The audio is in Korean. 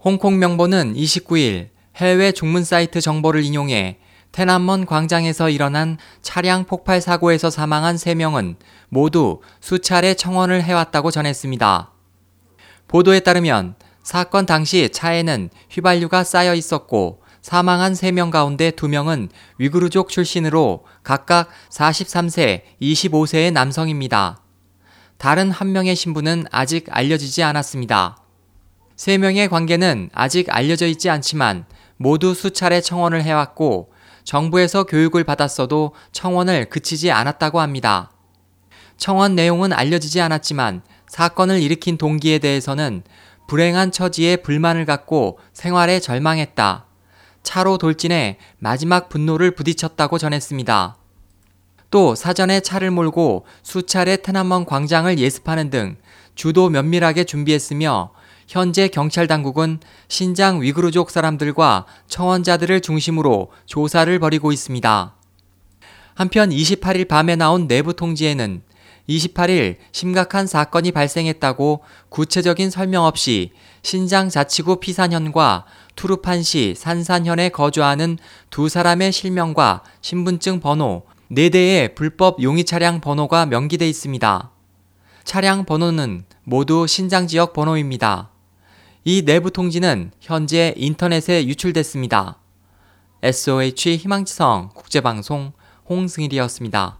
홍콩 명보는 29일 해외 중문 사이트 정보를 인용해 테난먼 광장에서 일어난 차량 폭발 사고에서 사망한 3명은 모두 수차례 청원을 해왔다고 전했습니다. 보도에 따르면 사건 당시 차에는 휘발유가 쌓여 있었고 사망한 3명 가운데 2명은 위구르족 출신으로 각각 43세, 25세의 남성입니다. 다른 한 명의 신분은 아직 알려지지 않았습니다. 3명의 관계는 아직 알려져 있지 않지만 모두 수차례 청원을 해왔고 정부에서 교육을 받았어도 청원을 그치지 않았다고 합니다. 청원 내용은 알려지지 않았지만 사건을 일으킨 동기에 대해서는 불행한 처지에 불만을 갖고 생활에 절망했다. 차로 돌진해 마지막 분노를 부딪혔다고 전했습니다. 또 사전에 차를 몰고 수차례 테난먼 광장을 예습하는 등 주도 면밀하게 준비했으며 현재 경찰 당국은 신장 위구르족 사람들과 청원자들을 중심으로 조사를 벌이고 있습니다. 한편 28일 밤에 나온 내부 통지에는 28일 심각한 사건이 발생했다고 구체적인 설명 없이 신장 자치구 피산현과 투르판시 산산현에 거주하는 두 사람의 실명과 신분증 번호, 4대의 불법 용의 차량 번호가 명기돼 있습니다. 차량 번호는 모두 신장 지역 번호입니다. 이 내부 통지는 현재 인터넷에 유출됐습니다. SOH 희망지성 국제방송 홍승일이었습니다.